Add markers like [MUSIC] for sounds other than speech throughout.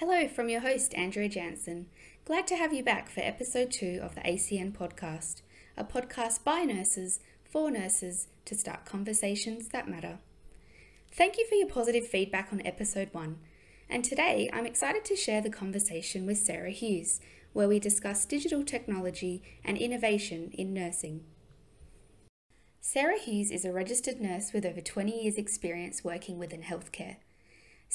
Hello from your host, Andrea Jansen. Glad to have you back for episode two of the ACN podcast, a podcast by nurses for nurses to start conversations that matter. Thank you for your positive feedback on episode one. And today I'm excited to share the conversation with Sarah Hughes, where we discuss digital technology and innovation in nursing. Sarah Hughes is a registered nurse with over 20 years' experience working within healthcare.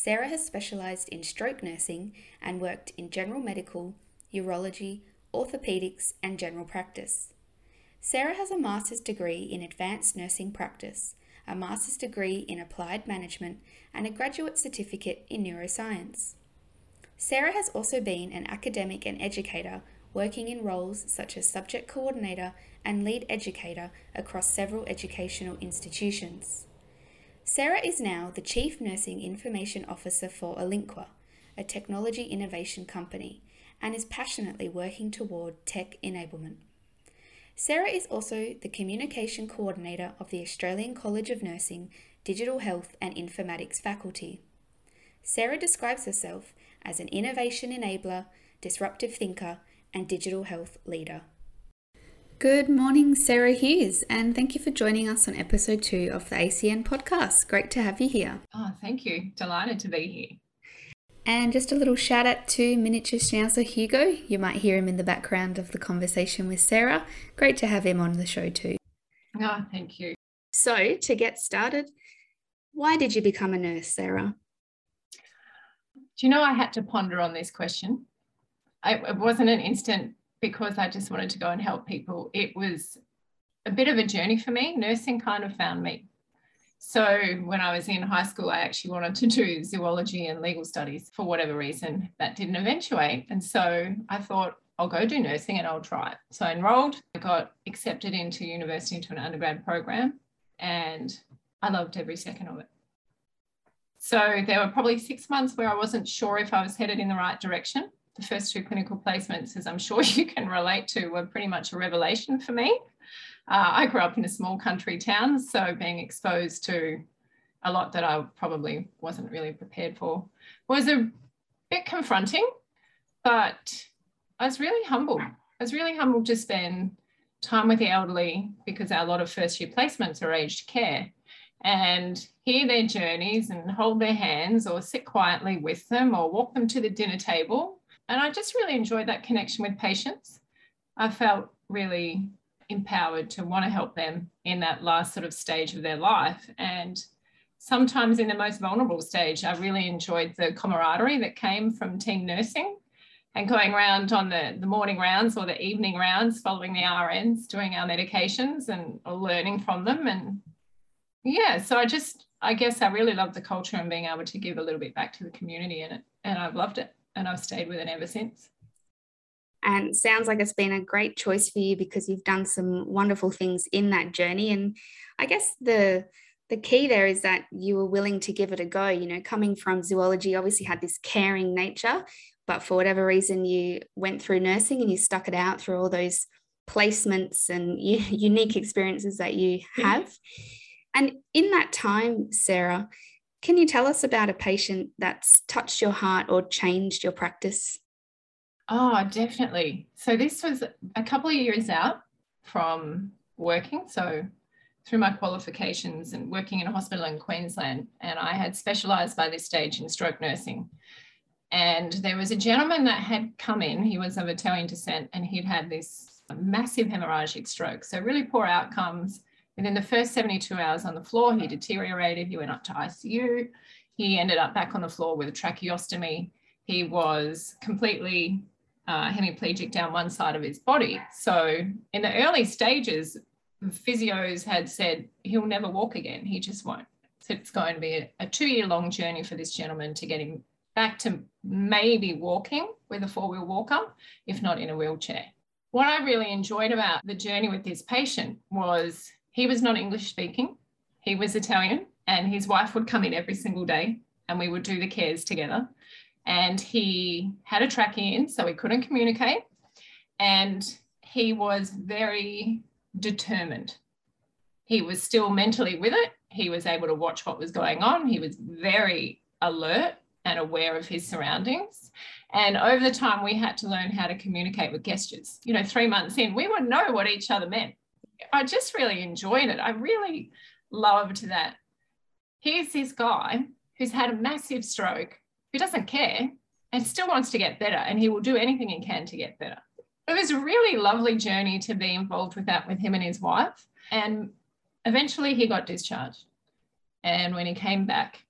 Sarah has specialised in stroke nursing and worked in general medical, urology, orthopaedics, and general practice. Sarah has a master's degree in advanced nursing practice, a master's degree in applied management, and a graduate certificate in neuroscience. Sarah has also been an academic and educator working in roles such as subject coordinator and lead educator across several educational institutions. Sarah is now the Chief Nursing Information Officer for Olinqua, a technology innovation company, and is passionately working toward tech enablement. Sarah is also the Communication Coordinator of the Australian College of Nursing Digital Health and Informatics faculty. Sarah describes herself as an innovation enabler, disruptive thinker, and digital health leader. Good morning, Sarah Hughes, and thank you for joining us on episode two of the ACN podcast. Great to have you here. Oh, thank you. Delighted to be here. And just a little shout out to miniature schnauzer Hugo. You might hear him in the background of the conversation with Sarah. Great to have him on the show too. Oh, thank you. So, to get started, why did you become a nurse, Sarah? Do you know I had to ponder on this question? It wasn't an instant because I just wanted to go and help people. It was a bit of a journey for me. Nursing kind of found me. So when I was in high school, I actually wanted to do zoology and legal studies for whatever reason. That didn't eventuate. And so I thought, I'll go do nursing and I'll try it. So I enrolled, I got accepted into university into an undergrad program, and I loved every second of it. So there were probably six months where I wasn't sure if I was headed in the right direction. The first two clinical placements, as I'm [LAUGHS] sure you can relate to, were pretty much a revelation for me. Uh, I grew up in a small country town, so being exposed to a lot that I probably wasn't really prepared for was a bit confronting, but I was really humbled. I was really humbled to spend time with the elderly because our lot of first year placements are aged care and hear their journeys and hold their hands or sit quietly with them or walk them to the dinner table. And I just really enjoyed that connection with patients. I felt really empowered to want to help them in that last sort of stage of their life. And sometimes in the most vulnerable stage, I really enjoyed the camaraderie that came from team nursing and going around on the, the morning rounds or the evening rounds, following the RNs, doing our medications and learning from them and yeah, so I just, I guess I really love the culture and being able to give a little bit back to the community in it. And I've loved it and I've stayed with it ever since. And sounds like it's been a great choice for you because you've done some wonderful things in that journey. And I guess the the key there is that you were willing to give it a go. You know, coming from zoology, obviously had this caring nature, but for whatever reason, you went through nursing and you stuck it out through all those placements and [LAUGHS] unique experiences that you have. And in that time, Sarah, can you tell us about a patient that's touched your heart or changed your practice? Oh, definitely. So this was a couple of years out from working. So through my qualifications and working in a hospital in Queensland, and I had specialised by this stage in stroke nursing. And there was a gentleman that had come in, he was of Italian descent, and he'd had this massive hemorrhagic stroke. So, really poor outcomes. Within the first 72 hours on the floor, he deteriorated. He went up to ICU. He ended up back on the floor with a tracheostomy. He was completely uh, hemiplegic down one side of his body. So, in the early stages, physios had said he'll never walk again. He just won't. So, it's going to be a, a two year long journey for this gentleman to get him back to maybe walking with a four wheel walker, if not in a wheelchair. What I really enjoyed about the journey with this patient was he was not English speaking. He was Italian, and his wife would come in every single day, and we would do the cares together. And he had a trachea in, so he couldn't communicate. And he was very determined. He was still mentally with it. He was able to watch what was going on. He was very alert and aware of his surroundings. And over the time, we had to learn how to communicate with gestures. You know, three months in, we would know what each other meant. I just really enjoyed it. I really loved that. Here's this guy who's had a massive stroke, who doesn't care and still wants to get better, and he will do anything he can to get better. It was a really lovely journey to be involved with that with him and his wife. And eventually he got discharged. And when he came back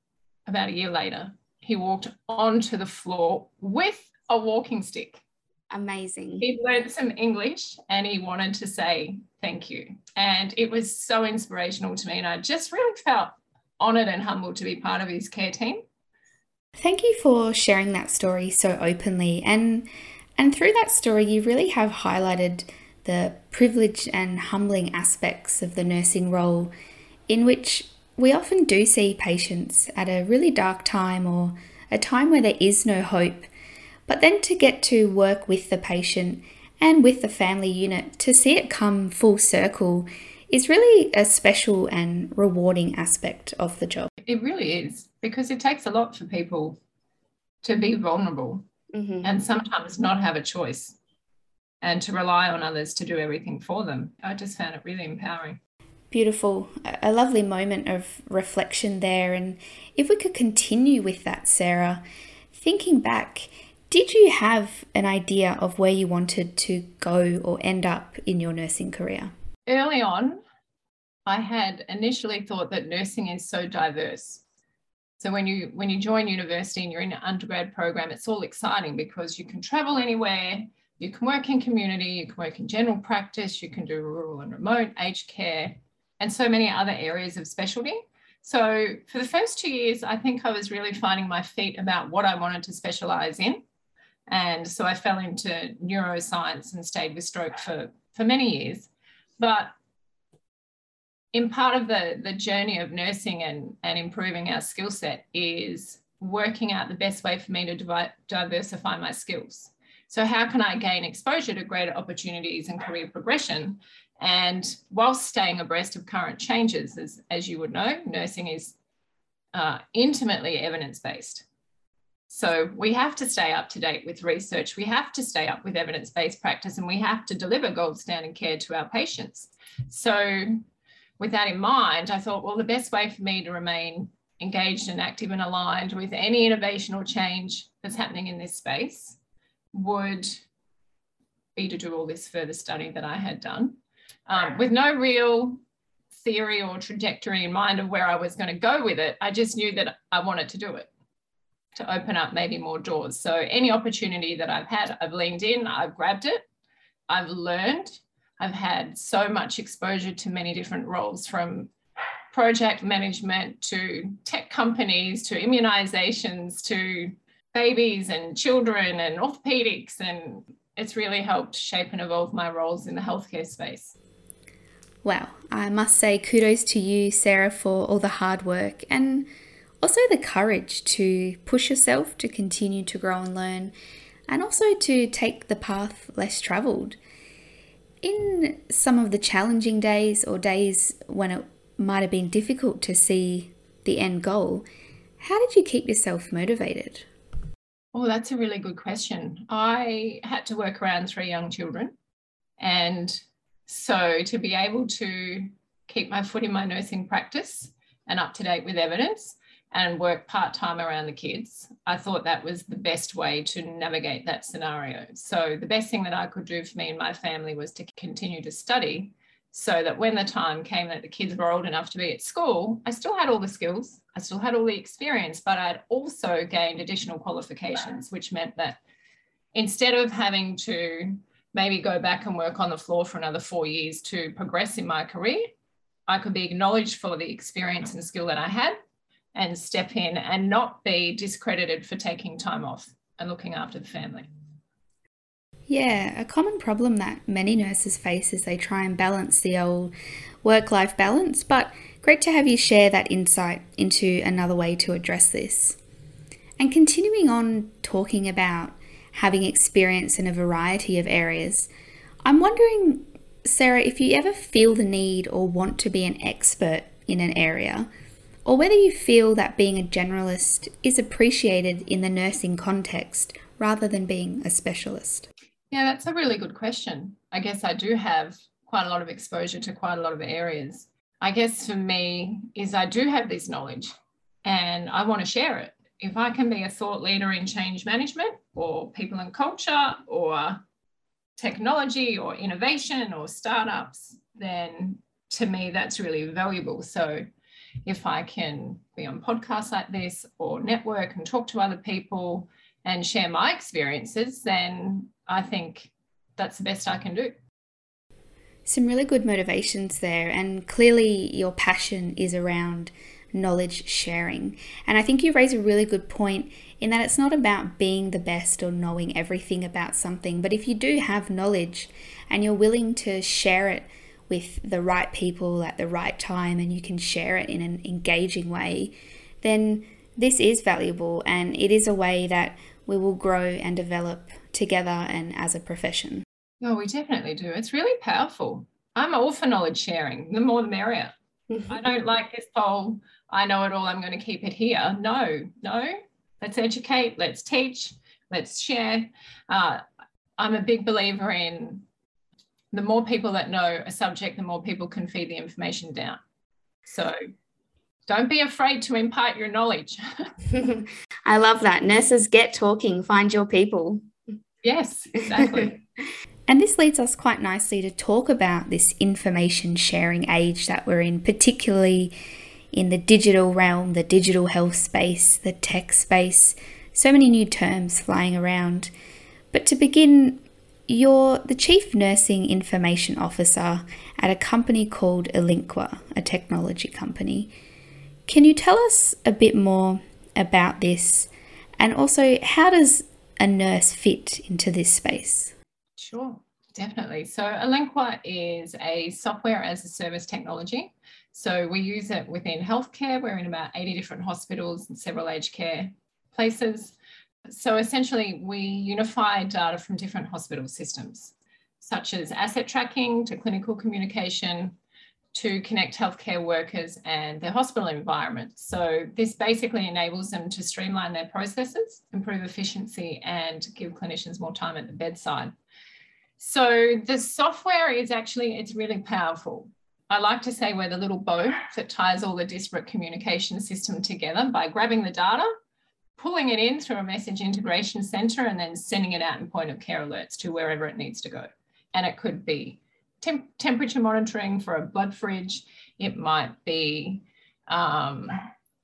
about a year later, he walked onto the floor with a walking stick. Amazing. He learned some English and he wanted to say thank you. And it was so inspirational to me. And I just really felt honored and humbled to be part of his care team. Thank you for sharing that story so openly. And and through that story you really have highlighted the privileged and humbling aspects of the nursing role in which we often do see patients at a really dark time or a time where there is no hope, but then to get to work with the patient and with the family unit to see it come full circle is really a special and rewarding aspect of the job. It really is because it takes a lot for people to be vulnerable mm-hmm. and sometimes not have a choice and to rely on others to do everything for them. I just found it really empowering. Beautiful. A lovely moment of reflection there. And if we could continue with that, Sarah, thinking back, did you have an idea of where you wanted to go or end up in your nursing career? Early on, I had initially thought that nursing is so diverse. So when you when you join university and you're in an undergrad program, it's all exciting because you can travel anywhere, you can work in community, you can work in general practice, you can do rural and remote, aged care, and so many other areas of specialty. So for the first two years, I think I was really finding my feet about what I wanted to specialize in. And so I fell into neuroscience and stayed with stroke for, for many years. But in part of the, the journey of nursing and, and improving our skill set is working out the best way for me to divi- diversify my skills. So, how can I gain exposure to greater opportunities and career progression? And whilst staying abreast of current changes, as, as you would know, nursing is uh, intimately evidence based. So we have to stay up to date with research. We have to stay up with evidence based practice and we have to deliver gold standard care to our patients. So, with that in mind, I thought, well, the best way for me to remain engaged and active and aligned with any innovation or change that's happening in this space would be to do all this further study that I had done um, with no real theory or trajectory in mind of where I was going to go with it. I just knew that I wanted to do it to open up maybe more doors. So any opportunity that I've had, I've leaned in, I've grabbed it, I've learned, I've had so much exposure to many different roles from project management to tech companies to immunizations to babies and children and orthopedics and it's really helped shape and evolve my roles in the healthcare space. Wow, I must say kudos to you, Sarah, for all the hard work and also the courage to push yourself to continue to grow and learn, and also to take the path less travelled. In some of the challenging days or days when it might have been difficult to see the end goal, how did you keep yourself motivated? Oh, that's a really good question. I had to work around three young children. And so to be able to keep my foot in my nursing practice and up to date with evidence and work part time around the kids, I thought that was the best way to navigate that scenario. So the best thing that I could do for me and my family was to continue to study so that when the time came that the kids were old enough to be at school, I still had all the skills, I still had all the experience, but I'd also gained additional qualifications, which meant that instead of having to maybe go back and work on the floor for another four years to progress in my career, I could be acknowledged for the experience and skill that I had and step in and not be discredited for taking time off and looking after the family. Yeah, a common problem that many nurses face is they try and balance the old work life balance, but great to have you share that insight into another way to address this. And continuing on talking about having experience in a variety of areas, I'm wondering, Sarah, if you ever feel the need or want to be an expert in an area, or whether you feel that being a generalist is appreciated in the nursing context rather than being a specialist? Yeah, that's a really good question. I guess I do have quite a lot of exposure to quite a lot of areas. I guess for me is I do have this knowledge and I want to share it. If I can be a thought leader in change management or people and culture or technology or innovation or startups, then to me that's really valuable. So if I can be on podcasts like this or network and talk to other people and share my experiences, then I think that's the best I can do. Some really good motivations there, and clearly your passion is around knowledge sharing. And I think you raise a really good point in that it's not about being the best or knowing everything about something, but if you do have knowledge and you're willing to share it with the right people at the right time and you can share it in an engaging way, then this is valuable and it is a way that we will grow and develop together and as a profession. Oh, we definitely do. It's really powerful. I'm all for knowledge sharing. The more the merrier. I [LAUGHS] don't like this whole, I know it all, I'm going to keep it here. No, no. Let's educate, let's teach, let's share. Uh, I'm a big believer in the more people that know a subject, the more people can feed the information down. So don't be afraid to impart your knowledge. [LAUGHS] I love that. Nurses get talking, find your people. Yes, exactly. [LAUGHS] and this leads us quite nicely to talk about this information sharing age that we're in, particularly in the digital realm, the digital health space, the tech space. So many new terms flying around. But to begin, you're the Chief Nursing Information Officer at a company called Olinqua, a technology company. Can you tell us a bit more about this? And also, how does a nurse fit into this space? Sure, definitely. So, Olinqua is a software as a service technology. So, we use it within healthcare. We're in about 80 different hospitals and several aged care places. So, essentially, we unify data from different hospital systems, such as asset tracking to clinical communication, to connect healthcare workers and their hospital environment. So this basically enables them to streamline their processes, improve efficiency, and give clinicians more time at the bedside. So the software is actually, it's really powerful. I like to say we're the little bow [LAUGHS] that ties all the disparate communication system together by grabbing the data, pulling it in through a message integration center, and then sending it out in point of care alerts to wherever it needs to go. And it could be temp- temperature monitoring for a blood fridge. It might be um,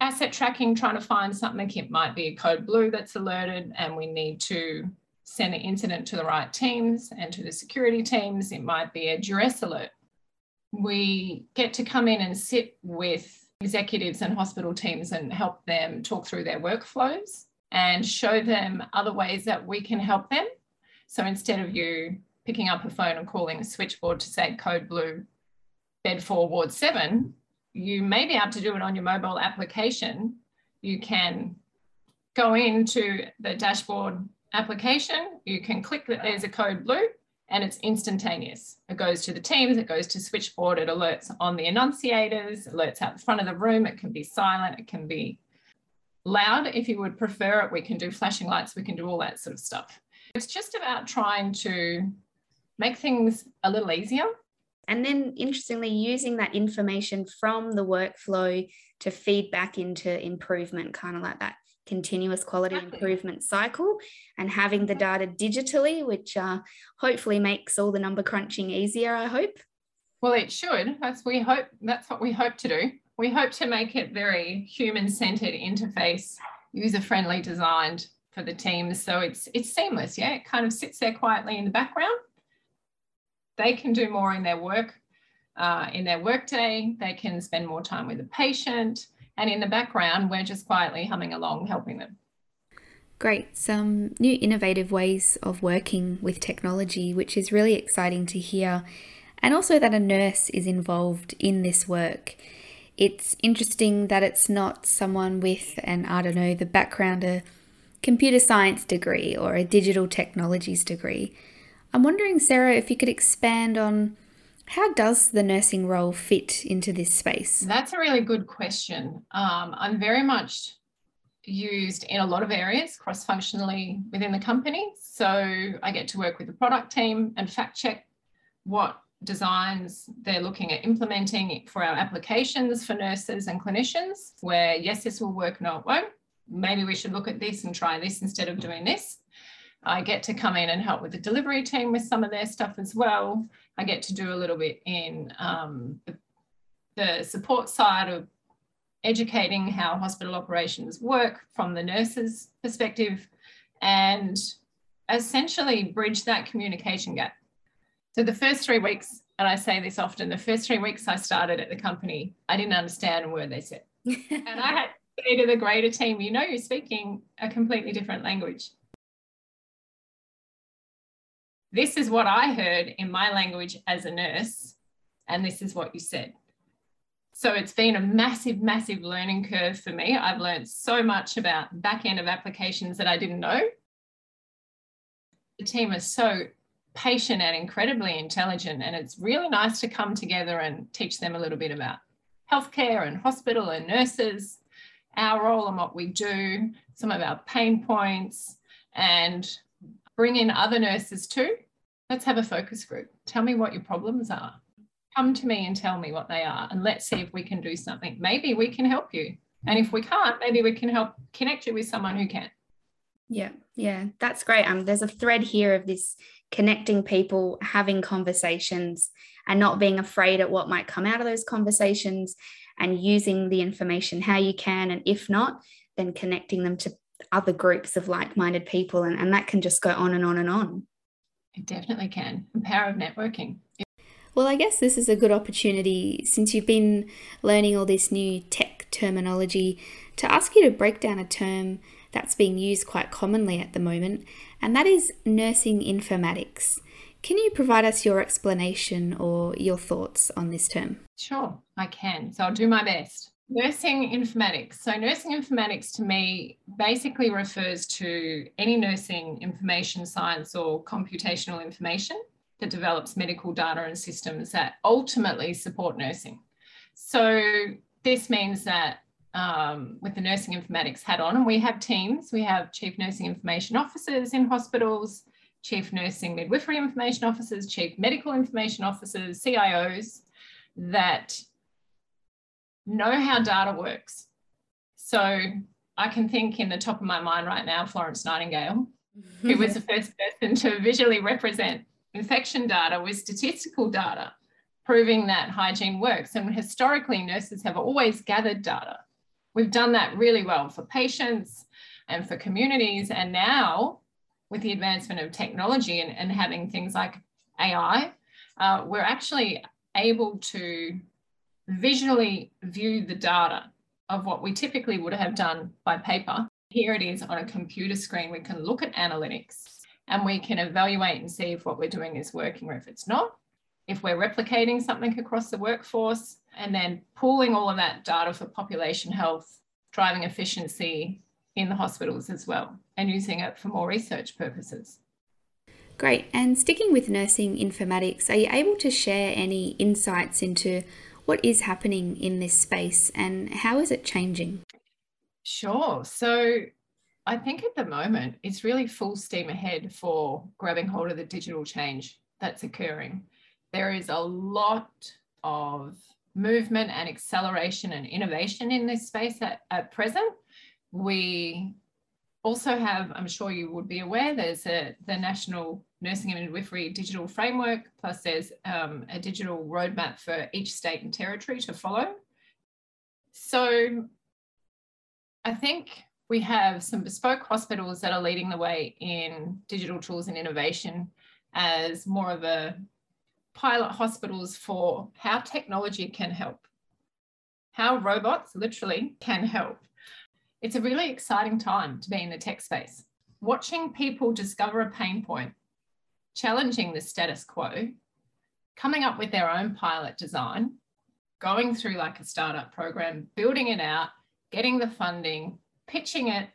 asset tracking, trying to find something. It might be a code blue that's alerted, and we need to send the incident to the right teams and to the security teams. It might be a duress alert. We get to come in and sit with executives and hospital teams and help them talk through their workflows and show them other ways that we can help them. So instead of you picking up a phone and calling a switchboard to say code blue, bed four, ward seven, you may be able to do it on your mobile application. You can go into the dashboard application, you can click that there's a code blue and it's instantaneous. It goes to the teams, it goes to switchboard, it alerts on the annunciators, alerts out the front of the room, it can be silent, it can be loud if you would prefer it. We can do flashing lights, we can do all that sort of stuff. It's just about trying to make things a little easier. And then, interestingly, using that information from the workflow to feed back into improvement, kind of like that continuous quality improvement cycle, and having the data digitally, which uh, hopefully makes all the number crunching easier. I hope. Well, it should. That's we hope. That's what we hope to do. We hope to make it very human-centered interface, user-friendly designed for the teams, so it's it's seamless. Yeah, it kind of sits there quietly in the background they can do more in their work, uh, in their workday. They can spend more time with the patient. And in the background, we're just quietly humming along, helping them. Great. Some new innovative ways of working with technology, which is really exciting to hear. And also that a nurse is involved in this work. It's interesting that it's not someone with an, I don't know, the background, a computer science degree or a digital technologies degree. I'm wondering, Sarah, if you could expand on how does the nursing role fit into this space? That's a really good question. Um, I'm very much used in a lot of areas cross functionally within the company. So I get to work with the product team and fact check what designs they're looking at implementing for our applications for nurses and clinicians, where yes, this will work, no, it won't. Maybe we should look at this and try this instead of doing this. I get to come in and help with the delivery team with some of their stuff as well. I get to do a little bit in um, the, the support side of educating how hospital operations work from the nurses' perspective and essentially bridge that communication gap. So the first three weeks, and I say this often, the first three weeks I started at the company, I didn't understand a word they said. [LAUGHS] and I had to say to the greater team, you know, you're speaking a completely different language. This is what I heard in my language as a nurse, and this is what you said. So it's been a massive, massive learning curve for me. I've learned so much about back end of applications that I didn't know. The team is so patient and incredibly intelligent, and it's really nice to come together and teach them a little bit about healthcare and hospital and nurses, our role and what we do, some of our pain points, and bring in other nurses too. Let's have a focus group. Tell me what your problems are. Come to me and tell me what they are and let's see if we can do something. Maybe we can help you. And if we can't maybe we can help connect you with someone who can. Yeah yeah that's great. Um there's a thread here of this connecting people having conversations and not being afraid at what might come out of those conversations and using the information how you can and if not then connecting them to other groups of like-minded people and, and that can just go on and on and on it definitely can the power of networking well, I guess this is a good opportunity since you've been learning all this new tech terminology to ask you to break down a term that's being used quite commonly at the moment, and that is nursing informatics. Can you provide us your explanation or your thoughts on this term? Sure, I can. So I'll do my best. Nursing informatics. So, nursing informatics to me basically refers to any nursing information science or computational information that develops medical data and systems that ultimately support nursing. So this means that um, with the nursing informatics hat on, and we have teams, we have chief nursing information officers in hospitals, chief nursing midwifery information officers, chief medical information officers, CIOs that know how data works. So I can think in the top of my mind right now, Florence Nightingale, who was the [LAUGHS] first person to visually represent infection data with statistical data proving that hygiene works. And historically, nurses have always gathered data. We've done that really well for patients and for communities. And now, with the advancement of technology and, and having things like AI, uh, we're actually able to visually view the data of what we typically would have done by paper. Here it is on a computer screen. We can look at analytics and we can evaluate and see if what we're doing is working or if it's not. If we're replicating something across the workforce and then pooling all of that data for population health, driving efficiency in the hospitals as well, and using it for more research purposes. Great. And sticking with nursing informatics, are you able to share any insights into what is happening in this space and how is it changing? Sure. So I think at the moment it's really full steam ahead for grabbing hold of the digital change that's occurring. There is a lot of movement and acceleration and innovation in this space at, at present. We also have, I'm sure you would be aware, there's a, the National Nursing and Midwifery Digital Framework, plus there's um, a digital roadmap for each state and territory to follow. So I think we have some bespoke hospitals that are leading the way in digital tools and innovation as more of a pilot hospitals for how technology can help, how robots literally can help. It's a really exciting time to be in the tech space. Watching people discover a pain point, challenging the status quo, coming up with their own pilot design, going through like a startup program, building it out, getting the funding, pitching it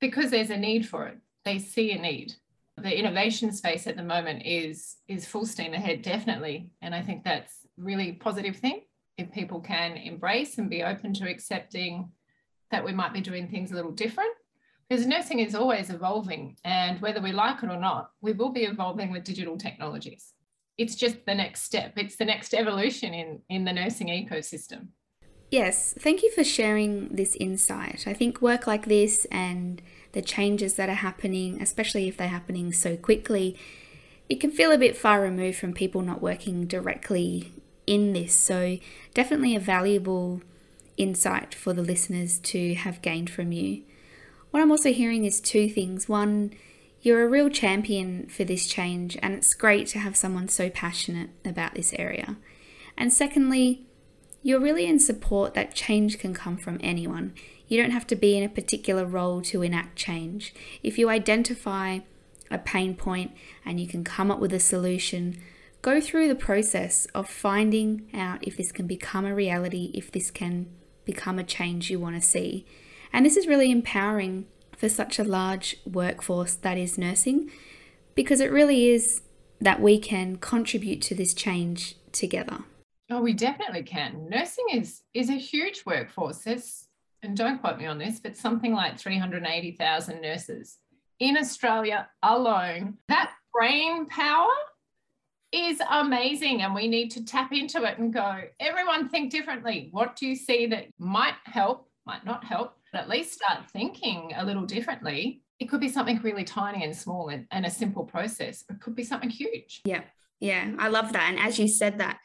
because there's a need for it. They see a need. The innovation space at the moment is is full steam ahead, definitely, and I think that's really positive thing. If people can embrace and be open to accepting that we might be doing things a little different. Because nursing is always evolving and whether we like it or not we will be evolving with digital technologies. It's just the next step. It's the next evolution in in the nursing ecosystem. Yes thank you for sharing this insight. I think work like this and the changes that are happening especially if they're happening so quickly it can feel a bit far removed from people not working directly in this. So definitely a valuable insight for the listeners to have gained from you what I'm also hearing is two things. One, you're a real champion for this change, and it's great to have someone so passionate about this area. And secondly, you're really in support that change can come from anyone. You don't have to be in a particular role to enact change. If you identify a pain point and you can come up with a solution, go through the process of finding out if this can become a reality, if this can become a change you want to see. And this is really empowering for such a large workforce that is nursing because it really is that we can contribute to this change together. Oh, we definitely can. Nursing is is a huge workforce. There's, and don't quote me on this, but something like 380,000 nurses in Australia alone. That brain power is amazing and we need to tap into it and go everyone think differently what do you see that might help might not help but at least start thinking a little differently. It could be something really tiny and small and, and a simple process. It could be something huge. Yeah. Yeah. I love that. And as you said that,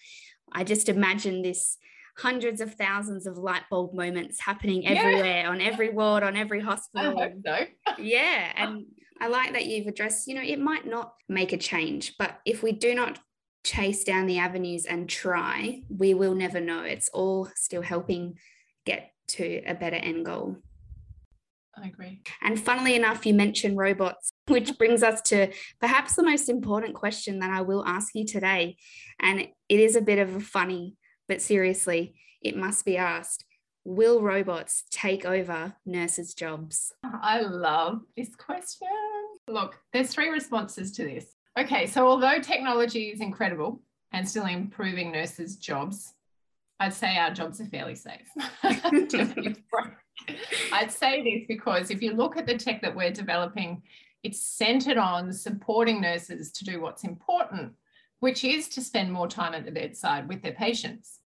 I just imagine this hundreds of thousands of light bulb moments happening everywhere yeah. on every ward, on every hospital. I hope so. [LAUGHS] yeah. And I like that you've addressed, you know, it might not make a change, but if we do not chase down the avenues and try, we will never know. It's all still helping get to a better end goal. I agree. And funnily enough, you mentioned robots, [LAUGHS] which brings us to perhaps the most important question that I will ask you today. And it is a bit of a funny, but seriously, it must be asked Will robots take over nurses' jobs? I love this question. Look, there's three responses to this. Okay, so although technology is incredible and still improving nurses' jobs, I'd say our jobs are fairly safe. [LAUGHS] [LAUGHS] I'd say this because if you look at the tech that we're developing, it's centered on supporting nurses to do what's important, which is to spend more time at the bedside with their patients.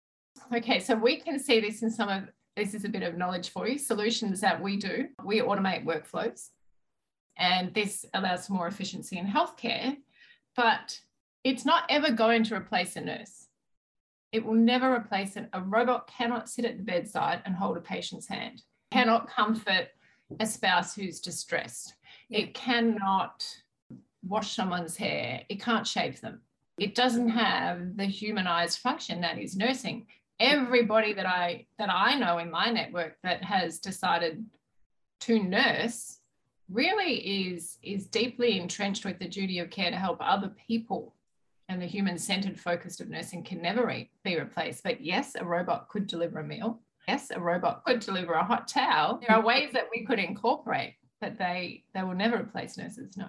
Okay, so we can see this in some of this is a bit of knowledge for you. Solutions that we do, we automate workflows, and this allows for more efficiency in healthcare, but it's not ever going to replace a nurse it will never replace it. A robot cannot sit at the bedside and hold a patient's hand, cannot comfort a spouse who's distressed. It cannot wash someone's hair. It can't shave them. It doesn't have the humanized function that is nursing. Everybody that I that I know in my network that has decided to nurse really is is deeply entrenched with the duty of care to help other people and the human centered focus of nursing can never be replaced. But yes, a robot could deliver a meal. Yes, a robot could deliver a hot towel. There are ways that we could incorporate, but they they will never replace nurses. No.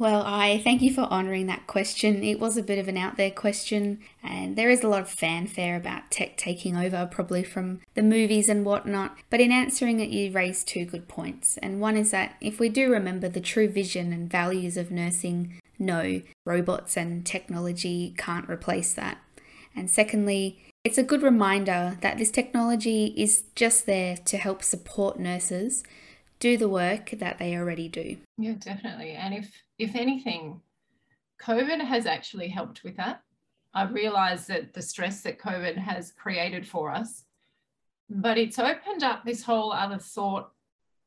Well, I thank you for honouring that question. It was a bit of an out there question, and there is a lot of fanfare about tech taking over, probably from the movies and whatnot. But in answering it, you raised two good points. And one is that if we do remember the true vision and values of nursing, no, robots and technology can't replace that. And secondly, it's a good reminder that this technology is just there to help support nurses do the work that they already do. Yeah, definitely. And if if anything, COVID has actually helped with that. I've realized that the stress that COVID has created for us, but it's opened up this whole other thought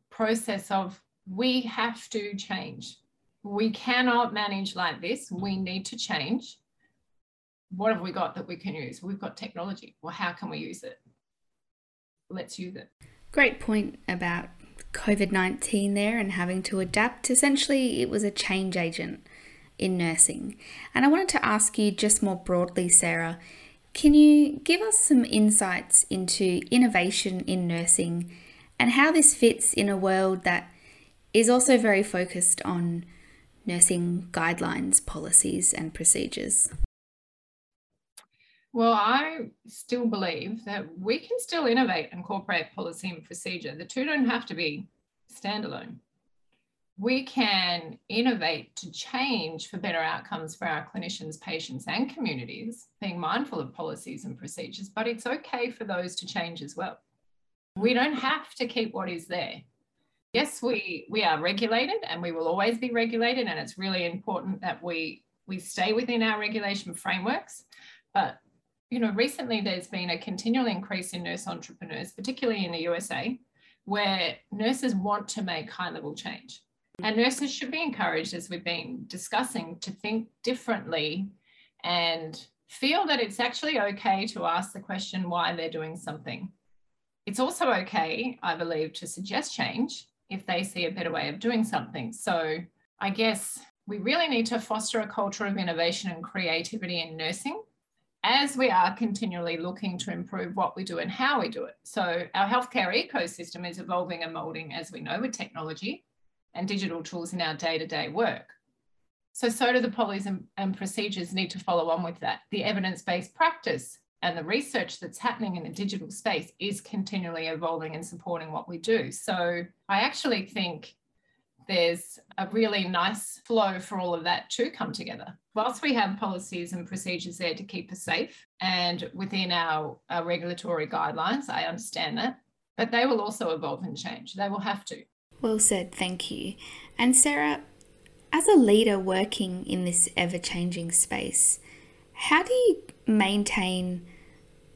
process of we have to change we cannot manage like this. We need to change. What have we got that we can use? We've got technology. Well, how can we use it? Let's use it. Great point about COVID 19 there and having to adapt. Essentially, it was a change agent in nursing. And I wanted to ask you just more broadly, Sarah, can you give us some insights into innovation in nursing and how this fits in a world that is also very focused on nursing guidelines, policies, and procedures? Well, I still believe that we can still innovate and incorporate policy and procedure. The two don't have to be standalone. We can innovate to change for better outcomes for our clinicians, patients, and communities, being mindful of policies and procedures, but it's okay for those to change as well. We don't have to keep what is there. Yes, we, we are regulated and we will always be regulated, and it's really important that we, we stay within our regulation frameworks. But you know, recently there's been a continual increase in nurse entrepreneurs, particularly in the USA, where nurses want to make high level change. And nurses should be encouraged, as we've been discussing, to think differently and feel that it's actually okay to ask the question why they're doing something. It's also okay, I believe, to suggest change if they see a better way of doing something. So I guess we really need to foster a culture of innovation and creativity in nursing as we are continually looking to improve what we do and how we do it. So, our healthcare ecosystem is evolving and molding, as we know, with technology and digital tools in our day to day work. So, so do the policies and, and procedures need to follow on with that. The evidence based practice and the research that's happening in the digital space is continually evolving and supporting what we do. So, I actually think there's a really nice flow for all of that to come together. Whilst we have policies and procedures there to keep us safe and within our, our regulatory guidelines, I understand that, but they will also evolve and change. They will have to. Well said, thank you. And Sarah, as a leader working in this ever changing space, how do you maintain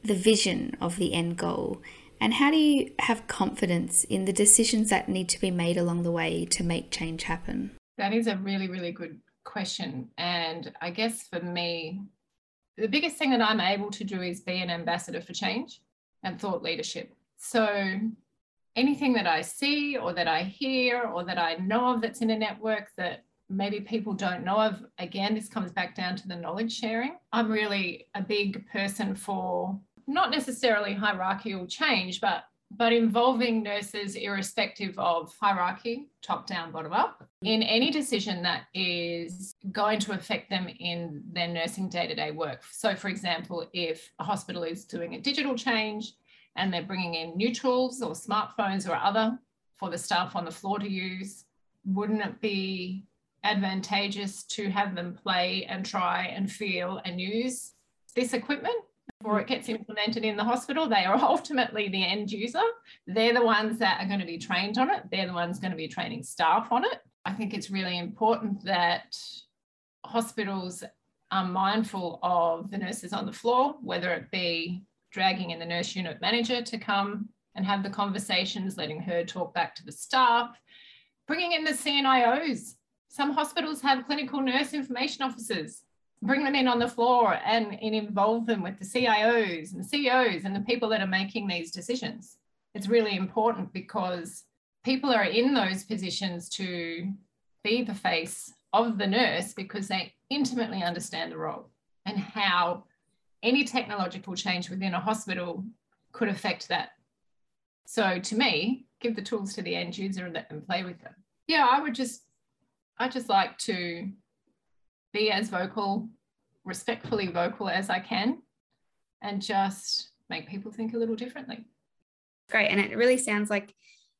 the vision of the end goal and how do you have confidence in the decisions that need to be made along the way to make change happen? That is a really, really good question. And I guess for me, the biggest thing that I'm able to do is be an ambassador for change and thought leadership. So anything that I see or that I hear or that I know of that's in a network that maybe people don't know of, again, this comes back down to the knowledge sharing. I'm really a big person for not necessarily hierarchical change, but but involving nurses irrespective of hierarchy, top down, bottom up, in any decision that is going to affect them in their nursing day to day work. So, for example, if a hospital is doing a digital change and they're bringing in new tools or smartphones or other for the staff on the floor to use, wouldn't it be advantageous to have them play and try and feel and use this equipment before it gets implemented in the hospital. They are ultimately the end user. They're the ones that are going to be trained on it. They're the ones going to be training staff on it. I think it's really important that hospitals are mindful of the nurses on the floor, whether it be dragging in the nurse unit manager to come and have the conversations, letting her talk back to the staff, bringing in the CNIOs. Some hospitals have clinical nurse information officers bring them in on the floor and, and involve them with the CIOs and the CEOs and the people that are making these decisions. It's really important because people are in those positions to be the face of the nurse because they intimately understand the role and how any technological change within a hospital could affect that. So to me, give the tools to the end user and let them play with them. Yeah, I would just I just like to be as vocal, respectfully vocal as I can, and just make people think a little differently. Great. And it really sounds like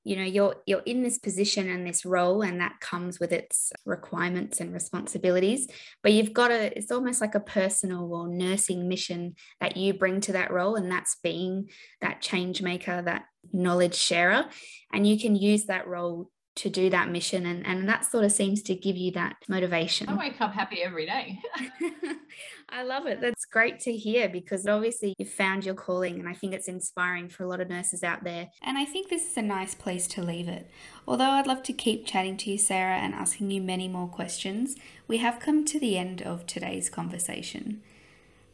you know you're you're in this position and this role and that comes with its requirements and responsibilities but you've got a it's almost like a personal or nursing mission that you bring to that role and that's being that change maker that knowledge sharer and you can use that role to do that mission and, and that sort of seems to give you that motivation. I wake up happy every day. [LAUGHS] [LAUGHS] I love it. That's great to hear because obviously you've found your calling and i think it's inspiring for a lot of nurses out there. And i think this is a nice place to leave it. Although i'd love to keep chatting to you sarah and asking you many more questions we have come to the end of today's conversation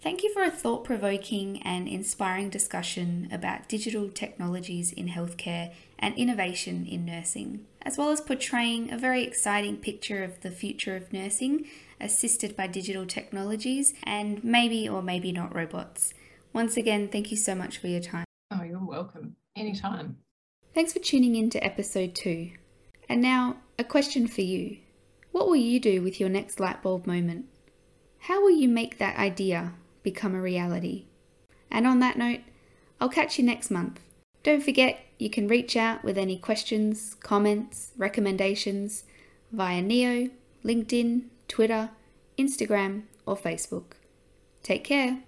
Thank you for a thought provoking and inspiring discussion about digital technologies in healthcare and innovation in nursing, as well as portraying a very exciting picture of the future of nursing assisted by digital technologies and maybe or maybe not robots. Once again, thank you so much for your time. Oh, you're welcome. Anytime. Thanks for tuning in to episode two. And now, a question for you What will you do with your next light bulb moment? How will you make that idea become a reality? And on that note, I'll catch you next month. Don't forget, you can reach out with any questions, comments, recommendations via Neo, LinkedIn, Twitter, Instagram, or Facebook. Take care.